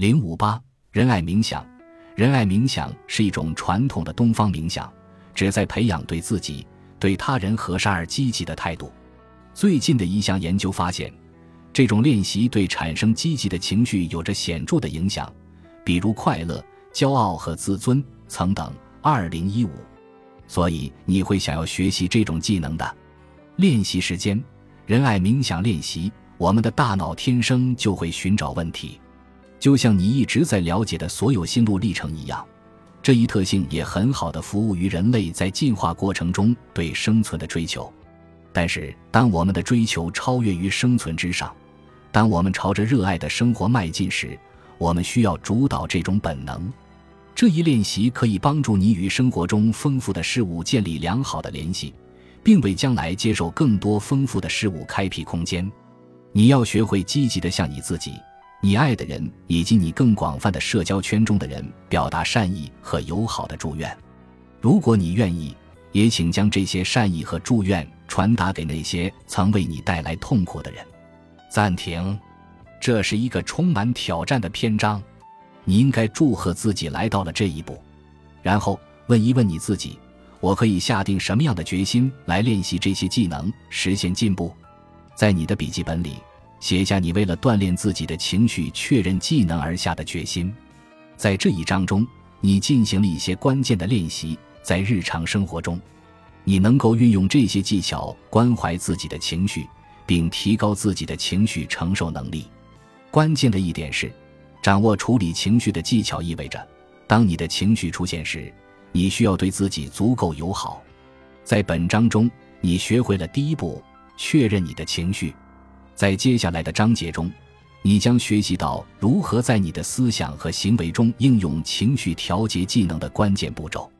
零五八仁爱冥想，仁爱冥想是一种传统的东方冥想，旨在培养对自己、对他人和善而积极的态度。最近的一项研究发现，这种练习对产生积极的情绪有着显著的影响，比如快乐、骄傲和自尊曾等。二零一五，所以你会想要学习这种技能的。练习时间：仁爱冥想练习，我们的大脑天生就会寻找问题。就像你一直在了解的所有心路历程一样，这一特性也很好的服务于人类在进化过程中对生存的追求。但是，当我们的追求超越于生存之上，当我们朝着热爱的生活迈进时，我们需要主导这种本能。这一练习可以帮助你与生活中丰富的事物建立良好的联系，并为将来接受更多丰富的事物开辟空间。你要学会积极的向你自己。你爱的人以及你更广泛的社交圈中的人表达善意和友好的祝愿。如果你愿意，也请将这些善意和祝愿传达给那些曾为你带来痛苦的人。暂停，这是一个充满挑战的篇章。你应该祝贺自己来到了这一步，然后问一问你自己：我可以下定什么样的决心来练习这些技能，实现进步？在你的笔记本里。写下你为了锻炼自己的情绪确认技能而下的决心。在这一章中，你进行了一些关键的练习。在日常生活中，你能够运用这些技巧关怀自己的情绪，并提高自己的情绪承受能力。关键的一点是，掌握处理情绪的技巧意味着，当你的情绪出现时，你需要对自己足够友好。在本章中，你学会了第一步：确认你的情绪。在接下来的章节中，你将学习到如何在你的思想和行为中应用情绪调节技能的关键步骤。